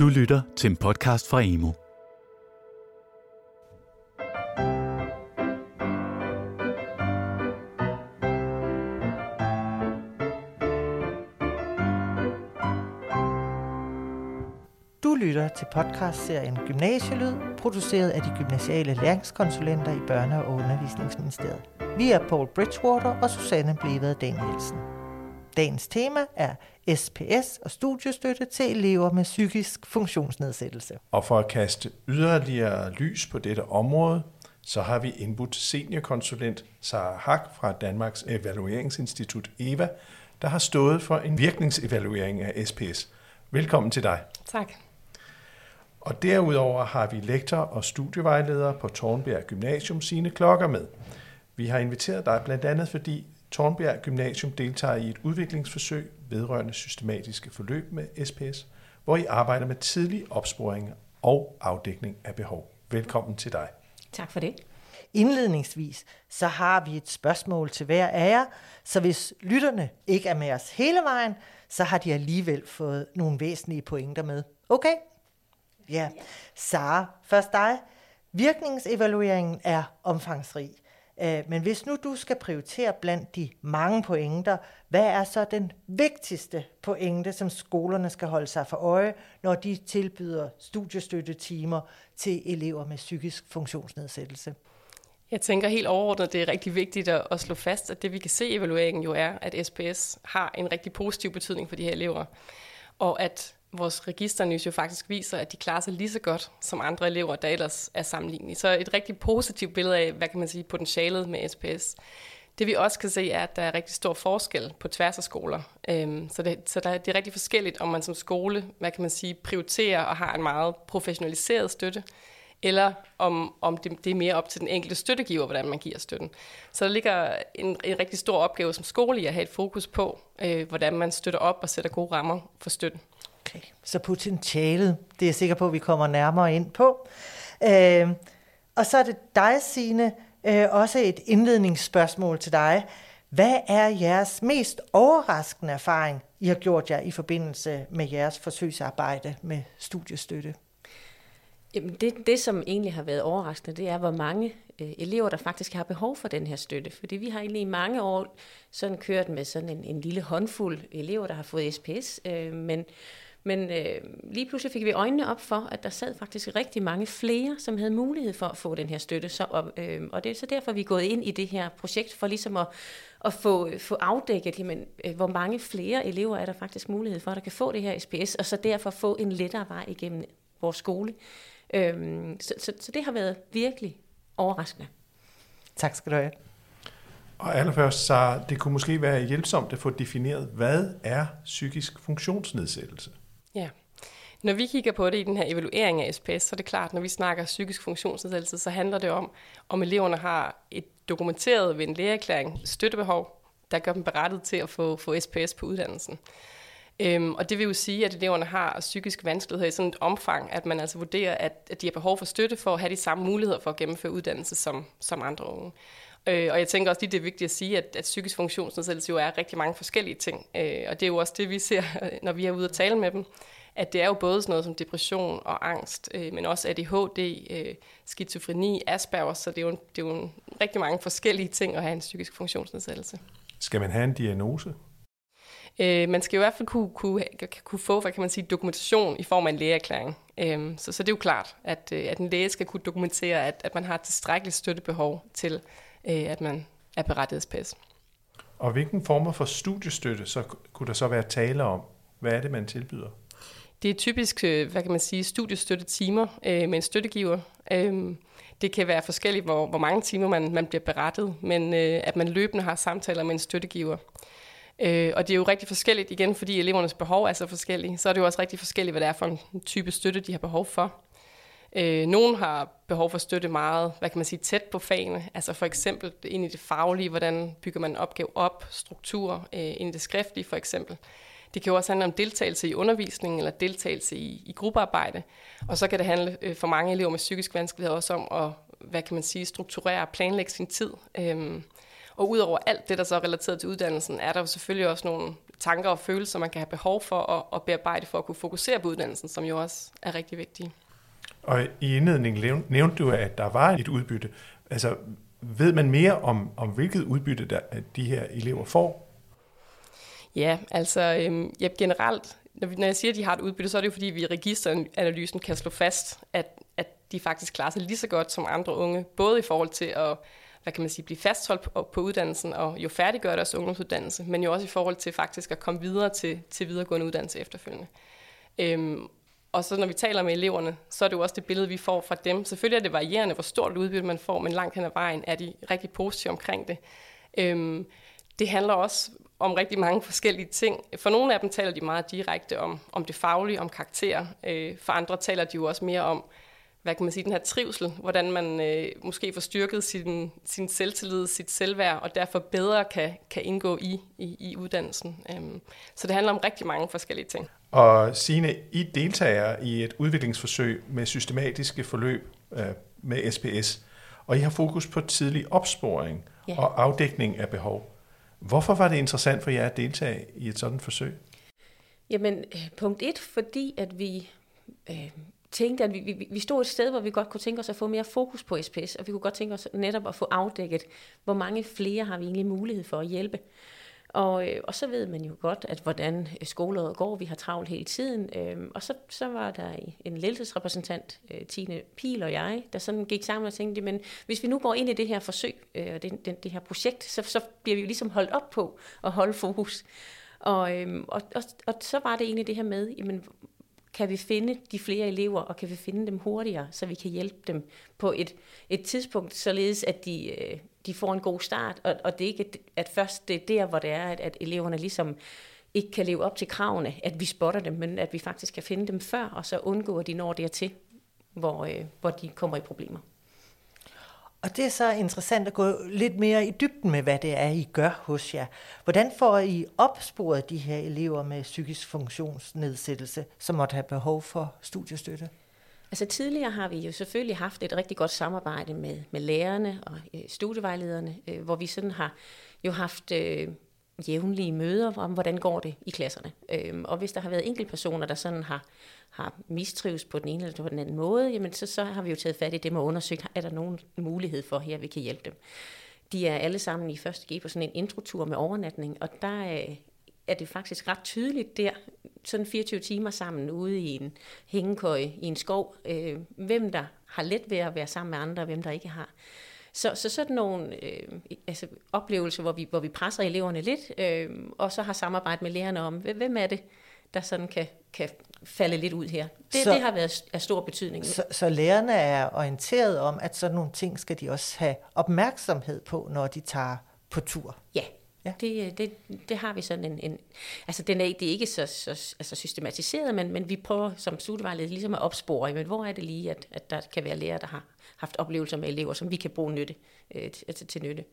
Du lytter til en podcast fra Emo. Du lytter til podcastserien Gymnasielyd, produceret af de gymnasiale læringskonsulenter i Børne- og Undervisningsministeriet. Vi er Paul Bridgewater og Susanne Blevet Danielsen. Dagens tema er SPS og studiestøtte til elever med psykisk funktionsnedsættelse. Og for at kaste yderligere lys på dette område, så har vi indbudt seniorkonsulent Sara Hak fra Danmarks Evalueringsinstitut EVA, der har stået for en virkningsevaluering af SPS. Velkommen til dig. Tak. Og derudover har vi lektor og studievejleder på Tornbjerg Gymnasium, sine Klokker med. Vi har inviteret dig blandt andet, fordi Tornbjerg Gymnasium deltager i et udviklingsforsøg vedrørende systematiske forløb med SPS, hvor I arbejder med tidlig opsporing og afdækning af behov. Velkommen til dig. Tak for det. Indledningsvis så har vi et spørgsmål til hver af jer, så hvis lytterne ikke er med os hele vejen, så har de alligevel fået nogle væsentlige pointer med. Okay? Ja. Sara, først dig. Virkningsevalueringen er omfangsrig. Øh, men hvis nu du skal prioritere blandt de mange pointer, hvad er så den vigtigste pointe, som skolerne skal holde sig for øje, når de tilbyder studiestøttetimer til elever med psykisk funktionsnedsættelse? Jeg tænker helt overordnet, det er rigtig vigtigt at, at slå fast, at det vi kan se i evalueringen jo er, at SPS har en rigtig positiv betydning for de her elever. Og at vores registernys jo faktisk viser, at de klarer sig lige så godt som andre elever, der ellers er sammenlignelige. Så et rigtig positivt billede af, hvad kan man sige, potentialet med SPS. Det vi også kan se er, at der er rigtig stor forskel på tværs af skoler. Øhm, så det, så der, det er rigtig forskelligt, om man som skole, hvad kan man sige, prioriterer og har en meget professionaliseret støtte, eller om, om det, det er mere op til den enkelte støttegiver, hvordan man giver støtten. Så der ligger en, en rigtig stor opgave som skole i at have et fokus på, øh, hvordan man støtter op og sætter gode rammer for støtten. Okay. Så potentialet, det er jeg sikker på, at vi kommer nærmere ind på. Øh, og så er det dig, Signe, øh, også et indledningsspørgsmål til dig. Hvad er jeres mest overraskende erfaring, I har gjort jer i forbindelse med jeres forsøgsarbejde med studiestøtte? Jamen det, det, som egentlig har været overraskende, det er, hvor mange øh, elever, der faktisk har behov for den her støtte. Fordi vi har egentlig i mange år sådan kørt med sådan en, en lille håndfuld elever, der har fået SPS, øh, men, men øh, lige pludselig fik vi øjnene op for, at der sad faktisk rigtig mange flere, som havde mulighed for at få den her støtte. Så, og, øh, og det er så derfor, vi er gået ind i det her projekt, for ligesom at, at få, få afdækket, jamen, øh, hvor mange flere elever er der faktisk mulighed for, der kan få det her SPS, og så derfor få en lettere vej igennem vores skole. Øhm, så, så, så det har været virkelig overraskende. Tak skal du have. Og allerførst, så det kunne måske være hjælpsomt at få defineret, hvad er psykisk funktionsnedsættelse? Ja. Når vi kigger på det i den her evaluering af SPS, så er det klart, når vi snakker psykisk funktionsnedsættelse, så handler det om, om eleverne har et dokumenteret ved en lægeerklæring støttebehov, der gør dem berettet til at få, få SPS på uddannelsen. Øhm, og det vil jo sige, at eleverne har psykisk vanskelighed i sådan et omfang, at man altså vurderer, at, at de har behov for støtte for at have de samme muligheder for at gennemføre uddannelse som, som andre unge. Øh, og jeg tænker også lige, det er vigtigt at sige, at, at psykisk funktionsnedsættelse jo er rigtig mange forskellige ting. Øh, og det er jo også det, vi ser, når vi er ude at tale med dem, at det er jo både sådan noget som depression og angst, øh, men også ADHD, øh, skizofreni, Asperger, så det er, jo, det er jo en, rigtig mange forskellige ting at have en psykisk funktionsnedsættelse. Skal man have en diagnose? Øh, man skal i hvert fald kunne, kunne, kunne få, hvad kan man sige, dokumentation i form af en lægeerklæring. Øh, så, så det er jo klart, at, øh, at en læge skal kunne dokumentere, at, at man har et tilstrækkeligt støttebehov til, øh, at man er berettiget SPS. Og hvilken former for studiestøtte så kunne der så være tale om? Hvad er det, man tilbyder? Det er typisk, øh, hvad kan man sige, studiestøttetimer øh, med en støttegiver. Øh, det kan være forskelligt, hvor, hvor mange timer man, man bliver berettet, men øh, at man løbende har samtaler med en støttegiver. Øh, og det er jo rigtig forskelligt igen, fordi elevernes behov er så forskellige. Så er det jo også rigtig forskelligt, hvad det er for en type støtte, de har behov for. Øh, nogle har behov for støtte meget, hvad kan man sige, tæt på fagene. Altså for eksempel ind i det faglige, hvordan bygger man en opgave op, struktur, øh, ind i det skriftlige for eksempel. Det kan jo også handle om deltagelse i undervisningen eller deltagelse i, i gruppearbejde. Og så kan det handle øh, for mange elever med psykisk vanskelighed også om at, hvad kan man sige, strukturere og planlægge sin tid. Øhm, og udover alt det, der så er relateret til uddannelsen, er der jo selvfølgelig også nogle tanker og følelser, man kan have behov for at, at bearbejde for at kunne fokusere på uddannelsen, som jo også er rigtig vigtigt. Og i indledningen nævnte du, at der var et udbytte. Altså, ved man mere om, om hvilket udbytte der, de her elever får? Ja, altså øhm, ja, generelt, når, vi, når jeg siger, at de har et udbytte, så er det jo fordi, vi i registeranalysen kan slå fast, at, at de faktisk klarer sig lige så godt som andre unge, både i forhold til at hvad kan man sige, blive fastholdt på, på uddannelsen og jo færdiggøre deres ungdomsuddannelse, men jo også i forhold til faktisk at komme videre til, til videregående uddannelse efterfølgende. Øhm, og så når vi taler med eleverne, så er det jo også det billede, vi får fra dem. Selvfølgelig er det varierende, hvor stort udbytte man får, men langt hen ad vejen er de rigtig positive omkring det. Øhm, det handler også om rigtig mange forskellige ting. For nogle af dem taler de meget direkte om, om det faglige, om karakter. Øh, for andre taler de jo også mere om, hvad kan man sige, den her trivsel, hvordan man øh, måske får styrket sin, sin selvtillid, sit selvværd, og derfor bedre kan, kan indgå i, i, i uddannelsen. Øhm, så det handler om rigtig mange forskellige ting. Og Signe, I deltager i et udviklingsforsøg med systematiske forløb øh, med SPS, og I har fokus på tidlig opsporing ja. og afdækning af behov. Hvorfor var det interessant for jer at deltage i et sådan forsøg? Jamen, øh, punkt et, fordi at vi øh, tænkte, at vi, vi, vi stod et sted, hvor vi godt kunne tænke os at få mere fokus på SPS, og vi kunne godt tænke os netop at få afdækket, hvor mange flere har vi egentlig mulighed for at hjælpe. Og, øh, og så ved man jo godt, at hvordan øh, skoleåret går, vi har travlt hele tiden. Øh, og så, så var der en ledelsesrepræsentant, øh, Tine Pil og jeg, der sådan gik sammen og tænkte, men hvis vi nu går ind i det her forsøg, øh, det, det, det her projekt, så, så bliver vi jo ligesom holdt op på at holde fokus. Og, øhm, og, og, og så var det egentlig det her med, jamen, kan vi finde de flere elever, og kan vi finde dem hurtigere, så vi kan hjælpe dem på et, et tidspunkt, således at de, øh, de får en god start, og, og det er ikke, at først det er der, hvor det er, at, at eleverne ligesom ikke kan leve op til kravene, at vi spotter dem, men at vi faktisk kan finde dem før, og så undgå, at de når dertil, hvor, øh, hvor de kommer i problemer. Og det er så interessant at gå lidt mere i dybden med, hvad det er, I gør hos jer. Hvordan får I opsporet de her elever med psykisk funktionsnedsættelse, som måtte have behov for studiestøtte? Altså tidligere har vi jo selvfølgelig haft et rigtig godt samarbejde med, med lærerne og øh, studievejlederne, øh, hvor vi sådan har jo haft øh, jævnlige møder om, hvordan går det i klasserne. Øhm, og hvis der har været enkelte personer, der sådan har, har mistrives på den ene eller på den anden måde, jamen så, så har vi jo taget fat i dem og undersøgt, er der nogen mulighed for her, vi kan hjælpe dem. De er alle sammen i første G på sådan en introtur med overnatning, og der er, er det faktisk ret tydeligt der, sådan 24 timer sammen ude i en hængekøje i en skov, øh, hvem der har let ved at være sammen med andre, og hvem der ikke har. Så, så sådan nogle øh, altså oplevelser, hvor vi, hvor vi presser eleverne lidt, øh, og så har samarbejdet med lærerne om, hvem er det, der sådan kan, kan falde lidt ud her. Det, så, det har været af stor betydning. Så, så lærerne er orienteret om, at sådan nogle ting skal de også have opmærksomhed på, når de tager på tur? Ja, Ja. Det, det, det har vi sådan en, en altså den er, det er ikke så, så altså systematiseret, men, men vi prøver som studievejleder ligesom at opspore, men hvor er det lige, at, at der kan være lærere, der har haft oplevelser med elever, som vi kan bruge nytte, øh, til, altså, til, nytte.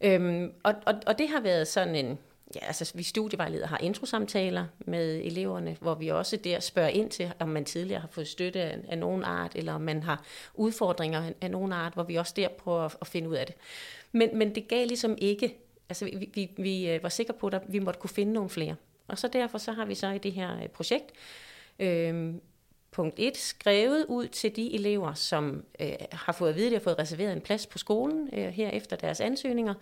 Øhm, og, og, og det har været sådan en, ja, altså vi studievejledere har introsamtaler med eleverne, hvor vi også der spørger ind til, om man tidligere har fået støtte af, af nogen art, eller om man har udfordringer af, af nogen art, hvor vi også der prøver at, at finde ud af det. Men, men det gav ligesom ikke, altså vi, vi, vi øh, var sikre på, at vi måtte kunne finde nogle flere. Og så derfor så har vi så i det her øh, projekt, øh, punkt 1, skrevet ud til de elever, som øh, har fået at vide, at de har fået reserveret en plads på skolen øh, her efter deres ansøgninger.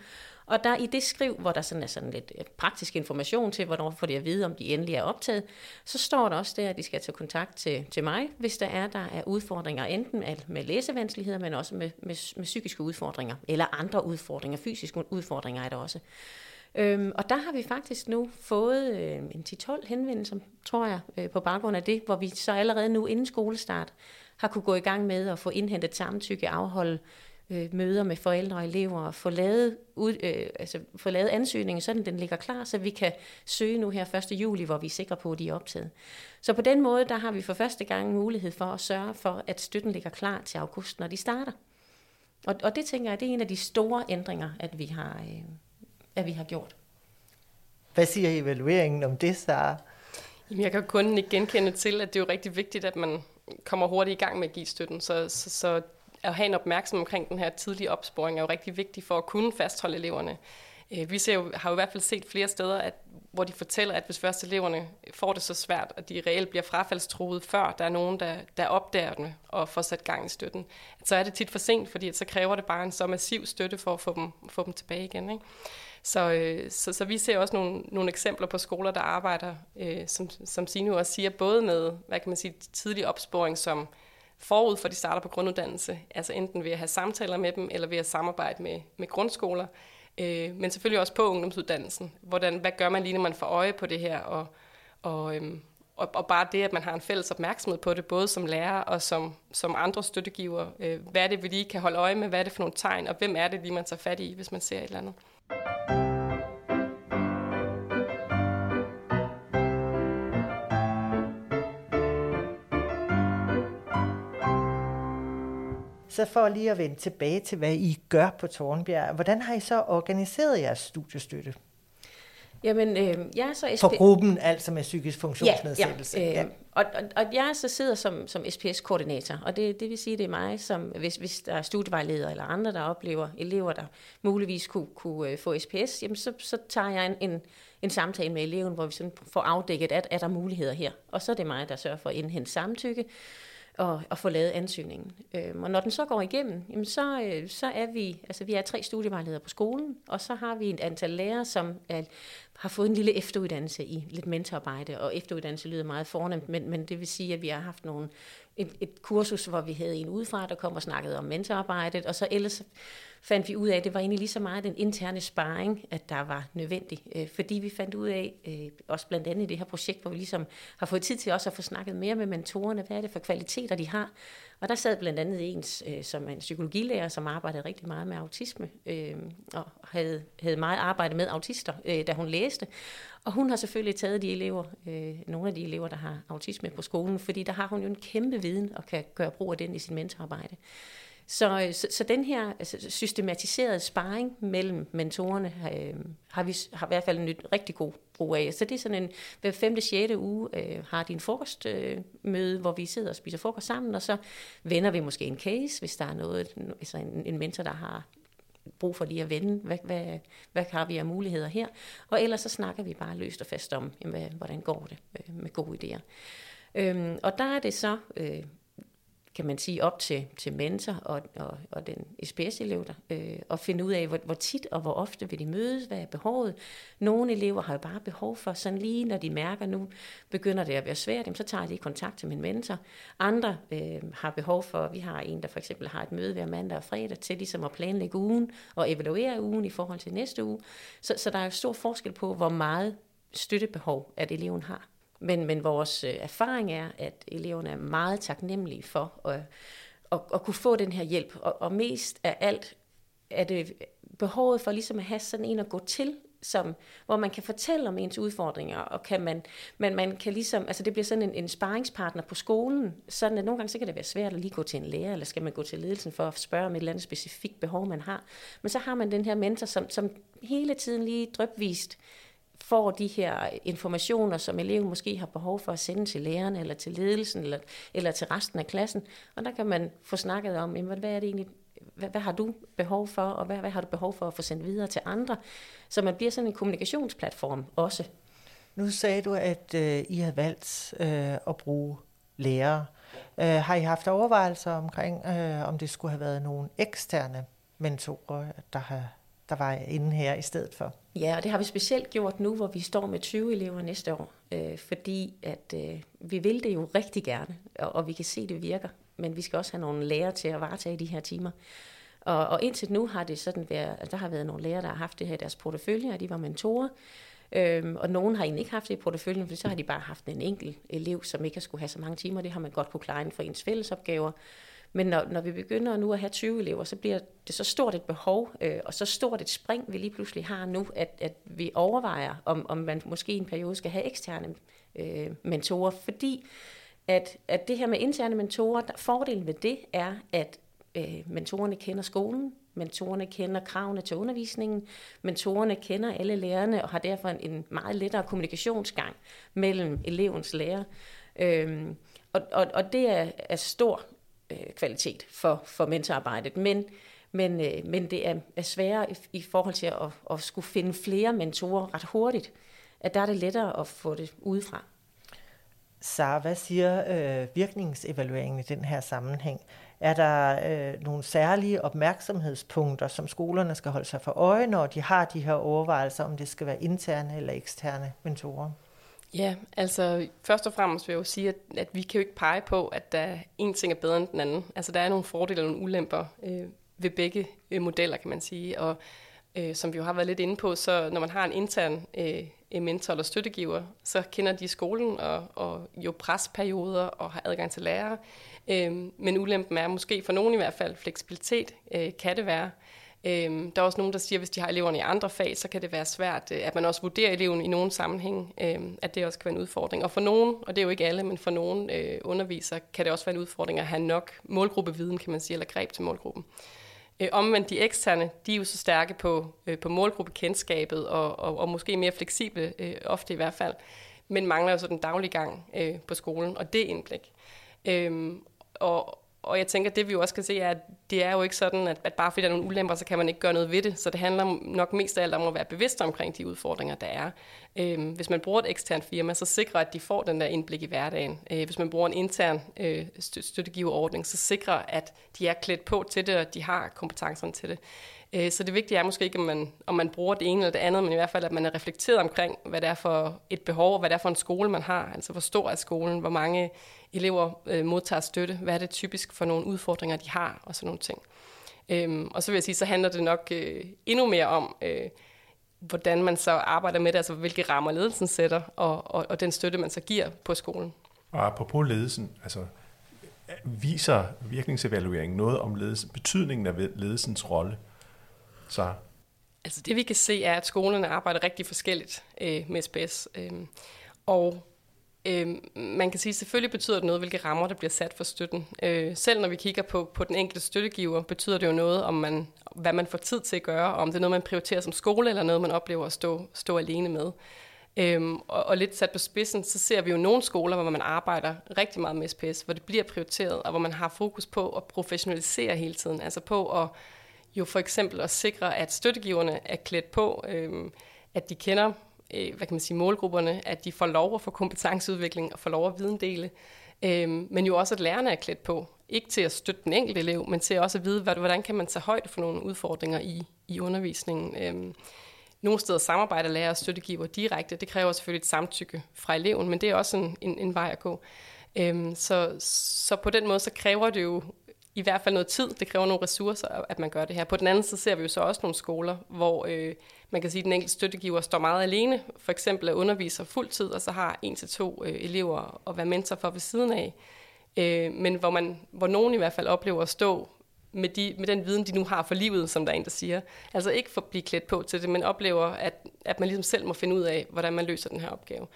Og der i det skriv, hvor der sådan er sådan lidt øh, praktisk information til, hvornår får de at vide, om de endelig er optaget, så står der også der, at de skal tage kontakt til, til mig, hvis der er, der er udfordringer, enten med læsevanskeligheder, men også med, med, med psykiske udfordringer, eller andre udfordringer, fysiske udfordringer er der også. Øhm, og der har vi faktisk nu fået øh, en 10-12 henvendelser, tror jeg, øh, på baggrund af det, hvor vi så allerede nu inden skolestart har kunne gå i gang med at få indhentet samtykke, afholde øh, møder med forældre og elever, og få lavet, ud, øh, altså, få lavet ansøgningen, så den ligger klar, så vi kan søge nu her 1. juli, hvor vi er sikre på, at de er optaget. Så på den måde, der har vi for første gang mulighed for at sørge for, at støtten ligger klar til august, når de starter. Og, og det tænker jeg, det er en af de store ændringer, at vi har, øh, at vi har gjort. Hvad siger evalueringen om det, Sara? Jamen, jeg kan kun ikke genkende til, at det er jo rigtig vigtigt, at man kommer hurtigt i gang med at give støtten. Så, så, så at have en opmærksomhed omkring den her tidlige opsporing er jo rigtig vigtigt for at kunne fastholde eleverne. Øh, vi ser jo, har jo i hvert fald set flere steder, at hvor de fortæller, at hvis først eleverne får det så svært, at de reelt bliver frafaldstruet, før der er nogen, der, der opdager dem og får sat gang i støtten, så er det tit for sent, fordi så kræver det bare en så massiv støtte for at få dem, få dem tilbage igen. Ikke? Så, øh, så, så vi ser også nogle, nogle eksempler på skoler, der arbejder, øh, som, som Sine også siger, både med hvad kan man sige, tidlig opsporing, som forud for de starter på grunduddannelse, altså enten ved at have samtaler med dem, eller ved at samarbejde med, med grundskoler, øh, men selvfølgelig også på ungdomsuddannelsen. Hvordan, hvad gør man lige, når man får øje på det her, og, og, øhm, og, og bare det, at man har en fælles opmærksomhed på det, både som lærer og som, som andre støttegiver. Øh, hvad er det, vi lige kan holde øje med? Hvad er det for nogle tegn? Og hvem er det lige, man tager fat i, hvis man ser et eller andet? Så for lige at vende tilbage til, hvad I gør på Tornbjerg, hvordan har I så organiseret jeres studiestøtte? Jamen, øh, jeg er så SP... For gruppen, altså med psykisk funktionsnedsættelse. Ja, ja. Øh, og, og, og jeg så sidder som, som SPS-koordinator, og det, det vil sige, det er mig, som hvis, hvis der er studievejledere eller andre, der oplever elever, der muligvis kunne, kunne øh, få SPS, jamen så, så tager jeg en, en, en samtale med eleven, hvor vi sådan får afdækket, at er der muligheder her. Og så er det mig, der sørger for at indhente samtykke, og, og få lavet ansøgningen. Øhm, og når den så går igennem, jamen så, øh, så er vi, altså vi er tre studievejledere på skolen, og så har vi et antal lærere, som er, har fået en lille efteruddannelse i lidt mentorarbejde, og efteruddannelse lyder meget fornemt, men, men det vil sige, at vi har haft nogle, et, et kursus, hvor vi havde en udefra, der kom og snakkede om mentorarbejdet, og så ellers fandt vi ud af, at det var egentlig lige så meget den interne sparring, at der var nødvendig. Øh, fordi vi fandt ud af, øh, også blandt andet i det her projekt, hvor vi ligesom har fået tid til også at få snakket mere med mentorerne, hvad er det for kvaliteter, de har. Og der sad blandt andet en, øh, som er en psykologilærer, som arbejdede rigtig meget med autisme, øh, og havde, havde meget arbejde med autister, øh, da hun læste. Og hun har selvfølgelig taget de elever, øh, nogle af de elever, der har autisme på skolen, fordi der har hun jo en kæmpe viden og kan gøre brug af den i sin mentorarbejde. Så, øh, så, så den her altså, systematiserede sparring mellem mentorerne øh, har vi har i hvert fald en nyt, rigtig god brug af. Så det er sådan en, hver femte, sjette uge øh, har de en frokostmøde, øh, hvor vi sidder og spiser frokost sammen, og så vender vi måske en case, hvis der er noget, altså en, en mentor, der har brug for lige at vende, hvad, hvad, hvad har vi af muligheder her, og ellers så snakker vi bare løst og fast om, jamen, hvordan går det øh, med gode idéer. Øhm, og der er det så øh, kan man sige, op til, til mentor og, og, og den SPS-elev, der, øh, og finde ud af, hvor, hvor tit og hvor ofte vil de mødes, hvad er behovet. Nogle elever har jo bare behov for, sådan lige når de mærker, nu begynder det at være svært, så tager de kontakt til min mentor. Andre øh, har behov for, vi har en, der for eksempel har et møde hver mandag og fredag, til ligesom at planlægge ugen og evaluere ugen i forhold til næste uge. Så, så der er jo stor forskel på, hvor meget støttebehov, at eleven har. Men, men vores øh, erfaring er, at eleverne er meget taknemmelige for at, at, at kunne få den her hjælp. Og, og mest af alt er det behovet for ligesom at have sådan en at gå til, som, hvor man kan fortælle om ens udfordringer, og kan man, man, man kan ligesom, altså det bliver sådan en, en sparringspartner på skolen, sådan at nogle gange så kan det være svært at lige gå til en lærer, eller skal man gå til ledelsen for at spørge om et eller andet specifikt behov, man har. Men så har man den her mentor, som, som hele tiden lige drøbvist får de her informationer, som eleven måske har behov for at sende til lærerne, eller til ledelsen, eller, eller til resten af klassen. Og der kan man få snakket om, jamen, hvad er det egentlig, hvad, hvad har du behov for, og hvad, hvad har du behov for at få sendt videre til andre? Så man bliver sådan en kommunikationsplatform også. Nu sagde du, at øh, I havde valgt øh, at bruge lærere. Øh, har I haft overvejelser omkring, øh, om det skulle have været nogle eksterne mentorer, der har der var inde her i stedet for. Ja, og det har vi specielt gjort nu, hvor vi står med 20 elever næste år, øh, fordi at øh, vi vil det jo rigtig gerne, og, og vi kan se, at det virker, men vi skal også have nogle lærere til at varetage de her timer. Og, og indtil nu har det sådan været, at der har været nogle lærere, der har haft det her i deres portefølje, og de var mentorer, Øhm, og nogen har egentlig ikke haft det i porteføljen, for så har de bare haft en enkelt elev, som ikke har skulle have så mange timer. Det har man godt kunne klare inden for ens fællesopgaver. Men når, når vi begynder nu at have 20 elever, så bliver det så stort et behov, øh, og så stort et spring, vi lige pludselig har nu, at, at vi overvejer, om, om man måske i en periode skal have eksterne øh, mentorer, fordi at, at det her med interne mentorer, der, fordelen ved det er, at øh, mentorerne kender skolen, mentorerne kender kravene til undervisningen, mentorerne kender alle lærerne og har derfor en, en meget lettere kommunikationsgang mellem elevens lærer. Øhm, og, og, og det er, er stor øh, kvalitet for, for mentorarbejdet. Men, men, øh, men det er, er sværere i, i forhold til at, at skulle finde flere mentorer ret hurtigt. at der er det lettere at få det udefra. Så hvad siger øh, virkningsevalueringen i den her sammenhæng? Er der øh, nogle særlige opmærksomhedspunkter, som skolerne skal holde sig for øje, når de har de her overvejelser, om det skal være interne eller eksterne mentorer? Ja, altså først og fremmest vil jeg jo sige, at, at vi kan jo ikke pege på, at der en ting er bedre end den anden. Altså der er nogle fordele og nogle ulemper øh, ved begge øh, modeller, kan man sige. Og øh, som vi jo har været lidt inde på, så når man har en intern øh, mentor eller støttegiver, så kender de skolen og, og jo presperioder og har adgang til lærere. Øh, men ulempen er måske for nogen i hvert fald fleksibilitet, øh, kan det være. Øhm, der er også nogen, der siger, at hvis de har eleverne i andre fag, så kan det være svært, øh, at man også vurderer eleven i nogle sammenhæng, øhm, at det også kan være en udfordring. Og for nogen, og det er jo ikke alle, men for nogen øh, undervisere, kan det også være en udfordring at have nok målgruppeviden, kan man sige, eller greb til målgruppen. Øh, omvendt de eksterne, de er jo så stærke på, øh, på målgruppekendskabet, og, og, og måske mere fleksible, øh, ofte i hvert fald, men mangler jo så den daglige gang øh, på skolen, og det indblik. Øhm, og, og jeg tænker, det vi jo også kan se, er, at det er jo ikke sådan, at, at bare fordi der er nogle ulemper, så kan man ikke gøre noget ved det. Så det handler nok mest af alt om at være bevidst omkring de udfordringer, der er øh, hvis man bruger et eksternt firma, så sikrer at de får den der indblik i hverdagen. Øh, hvis man bruger en intern øh, støttegiverordning, så sikrer at de er klædt på til det, og de har kompetencerne til det. Øh, så det vigtige er måske ikke, om man, om man bruger det ene eller det andet, men i hvert fald, at man er reflekteret omkring, hvad det er for et behov, og hvad det er for en skole, man har. Altså, hvor stor er skolen, hvor mange elever øh, modtager støtte, hvad er det typisk for nogle udfordringer, de har, og sådan nogle ting. Øhm, og så vil jeg sige, så handler det nok øh, endnu mere om, øh, hvordan man så arbejder med det, altså hvilke rammer ledelsen sætter, og, og, og den støtte, man så giver på skolen. Og apropos ledelsen, altså viser virkningsevalueringen noget om ledelsen, betydningen af ledelsens rolle? Så Altså det vi kan se er, at skolerne arbejder rigtig forskelligt øh, med SPS. Øh, og øh, man kan sige, at selvfølgelig betyder det noget, hvilke rammer der bliver sat for støtten. Øh, selv når vi kigger på, på den enkelte støttegiver, betyder det jo noget, om man, hvad man får tid til at gøre, og om det er noget, man prioriterer som skole, eller noget, man oplever at stå, stå alene med. Øhm, og, og lidt sat på spidsen, så ser vi jo nogle skoler, hvor man arbejder rigtig meget med SPS, hvor det bliver prioriteret, og hvor man har fokus på at professionalisere hele tiden, altså på at jo for eksempel at sikre, at støttegiverne er klædt på, øhm, at de kender øh, hvad kan man sige, målgrupperne, at de får lov at få kompetenceudvikling og får lov at videndele, øh, men jo også, at lærerne er klædt på. Ikke til at støtte den enkelte elev, men til også at vide, hvordan kan man tage højde for nogle udfordringer i, i undervisningen. Øh, nogle steder samarbejder lærer og støttegiver direkte. Det kræver selvfølgelig et samtykke fra eleven, men det er også en, en, en vej at gå. Øhm, så, så på den måde, så kræver det jo i hvert fald noget tid. Det kræver nogle ressourcer, at man gør det her. På den anden side ser vi jo så også nogle skoler, hvor øh, man kan sige, at den enkelte støttegiver står meget alene. For eksempel at underviser fuldtid, og så har en til to øh, elever at være mentor for ved siden af. Øh, men hvor, man, hvor nogen i hvert fald oplever at stå med, de, med den viden, de nu har for livet, som der er en, der siger. Altså ikke for at blive klædt på til det, men oplever, at, at man ligesom selv må finde ud af, hvordan man løser den her opgave.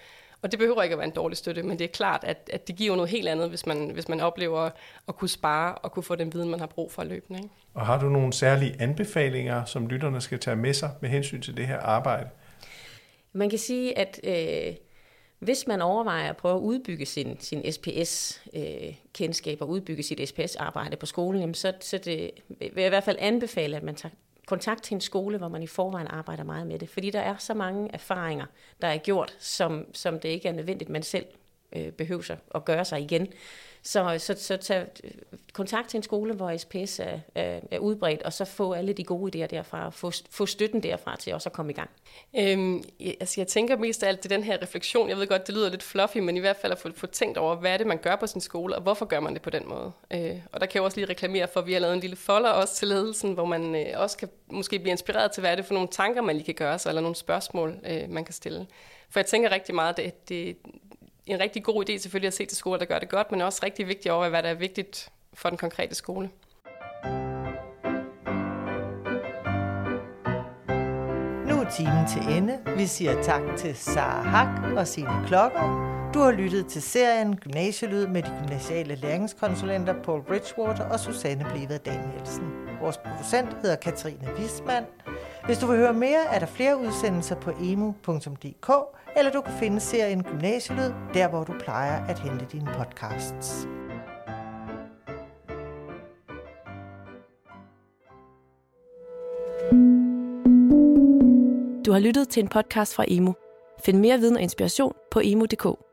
Og det behøver ikke at være en dårlig støtte, men det er klart, at, at det giver noget helt andet, hvis man, hvis man oplever at kunne spare og kunne få den viden, man har brug for løbende. Ikke? Og har du nogle særlige anbefalinger, som lytterne skal tage med sig med hensyn til det her arbejde? Man kan sige, at øh, hvis man overvejer at prøve at udbygge sin, sin SPS-kendskab øh, og udbygge sit SPS-arbejde på skolen, jamen så, så det, vil jeg i hvert fald anbefale, at man tager kontakt til en skole, hvor man i forvejen arbejder meget med det. Fordi der er så mange erfaringer, der er gjort, som, som det ikke er nødvendigt, man selv øh, behøver at gøre sig igen. Så, så, så tag øh, kontakt til en skole, hvor SPS er, er, er udbredt, og så få alle de gode idéer derfra, og få, få støtten derfra til også at komme i gang. Øhm, altså jeg tænker mest af alt til den her refleksion. Jeg ved godt, det lyder lidt fluffy, men i hvert fald at få, få tænkt over, hvad er det, man gør på sin skole, og hvorfor gør man det på den måde. Øh, og der kan jeg også lige reklamere for, at vi har lavet en lille folder også til ledelsen, hvor man øh, også kan måske blive inspireret til, hvad er det for nogle tanker, man lige kan gøre sig, eller nogle spørgsmål, øh, man kan stille. For jeg tænker rigtig meget, det, det, en rigtig god idé selvfølgelig at se til skoler, der gør det godt, men også rigtig vigtigt over, hvad der er vigtigt for den konkrete skole. Nu er timen til ende. Vi siger tak til Sara Hak og sine klokker. Du har lyttet til serien Gymnasielyd med de gymnasiale læringskonsulenter Paul Bridgewater og Susanne Blevet Danielsen. Vores producent hedder Katrine Wismann. Hvis du vil høre mere, er der flere udsendelser på emu.dk, eller du kan finde serien Gymnasielyd, der hvor du plejer at hente dine podcasts. Du har lyttet til en podcast fra Emu. Find mere viden og inspiration på emo.dk.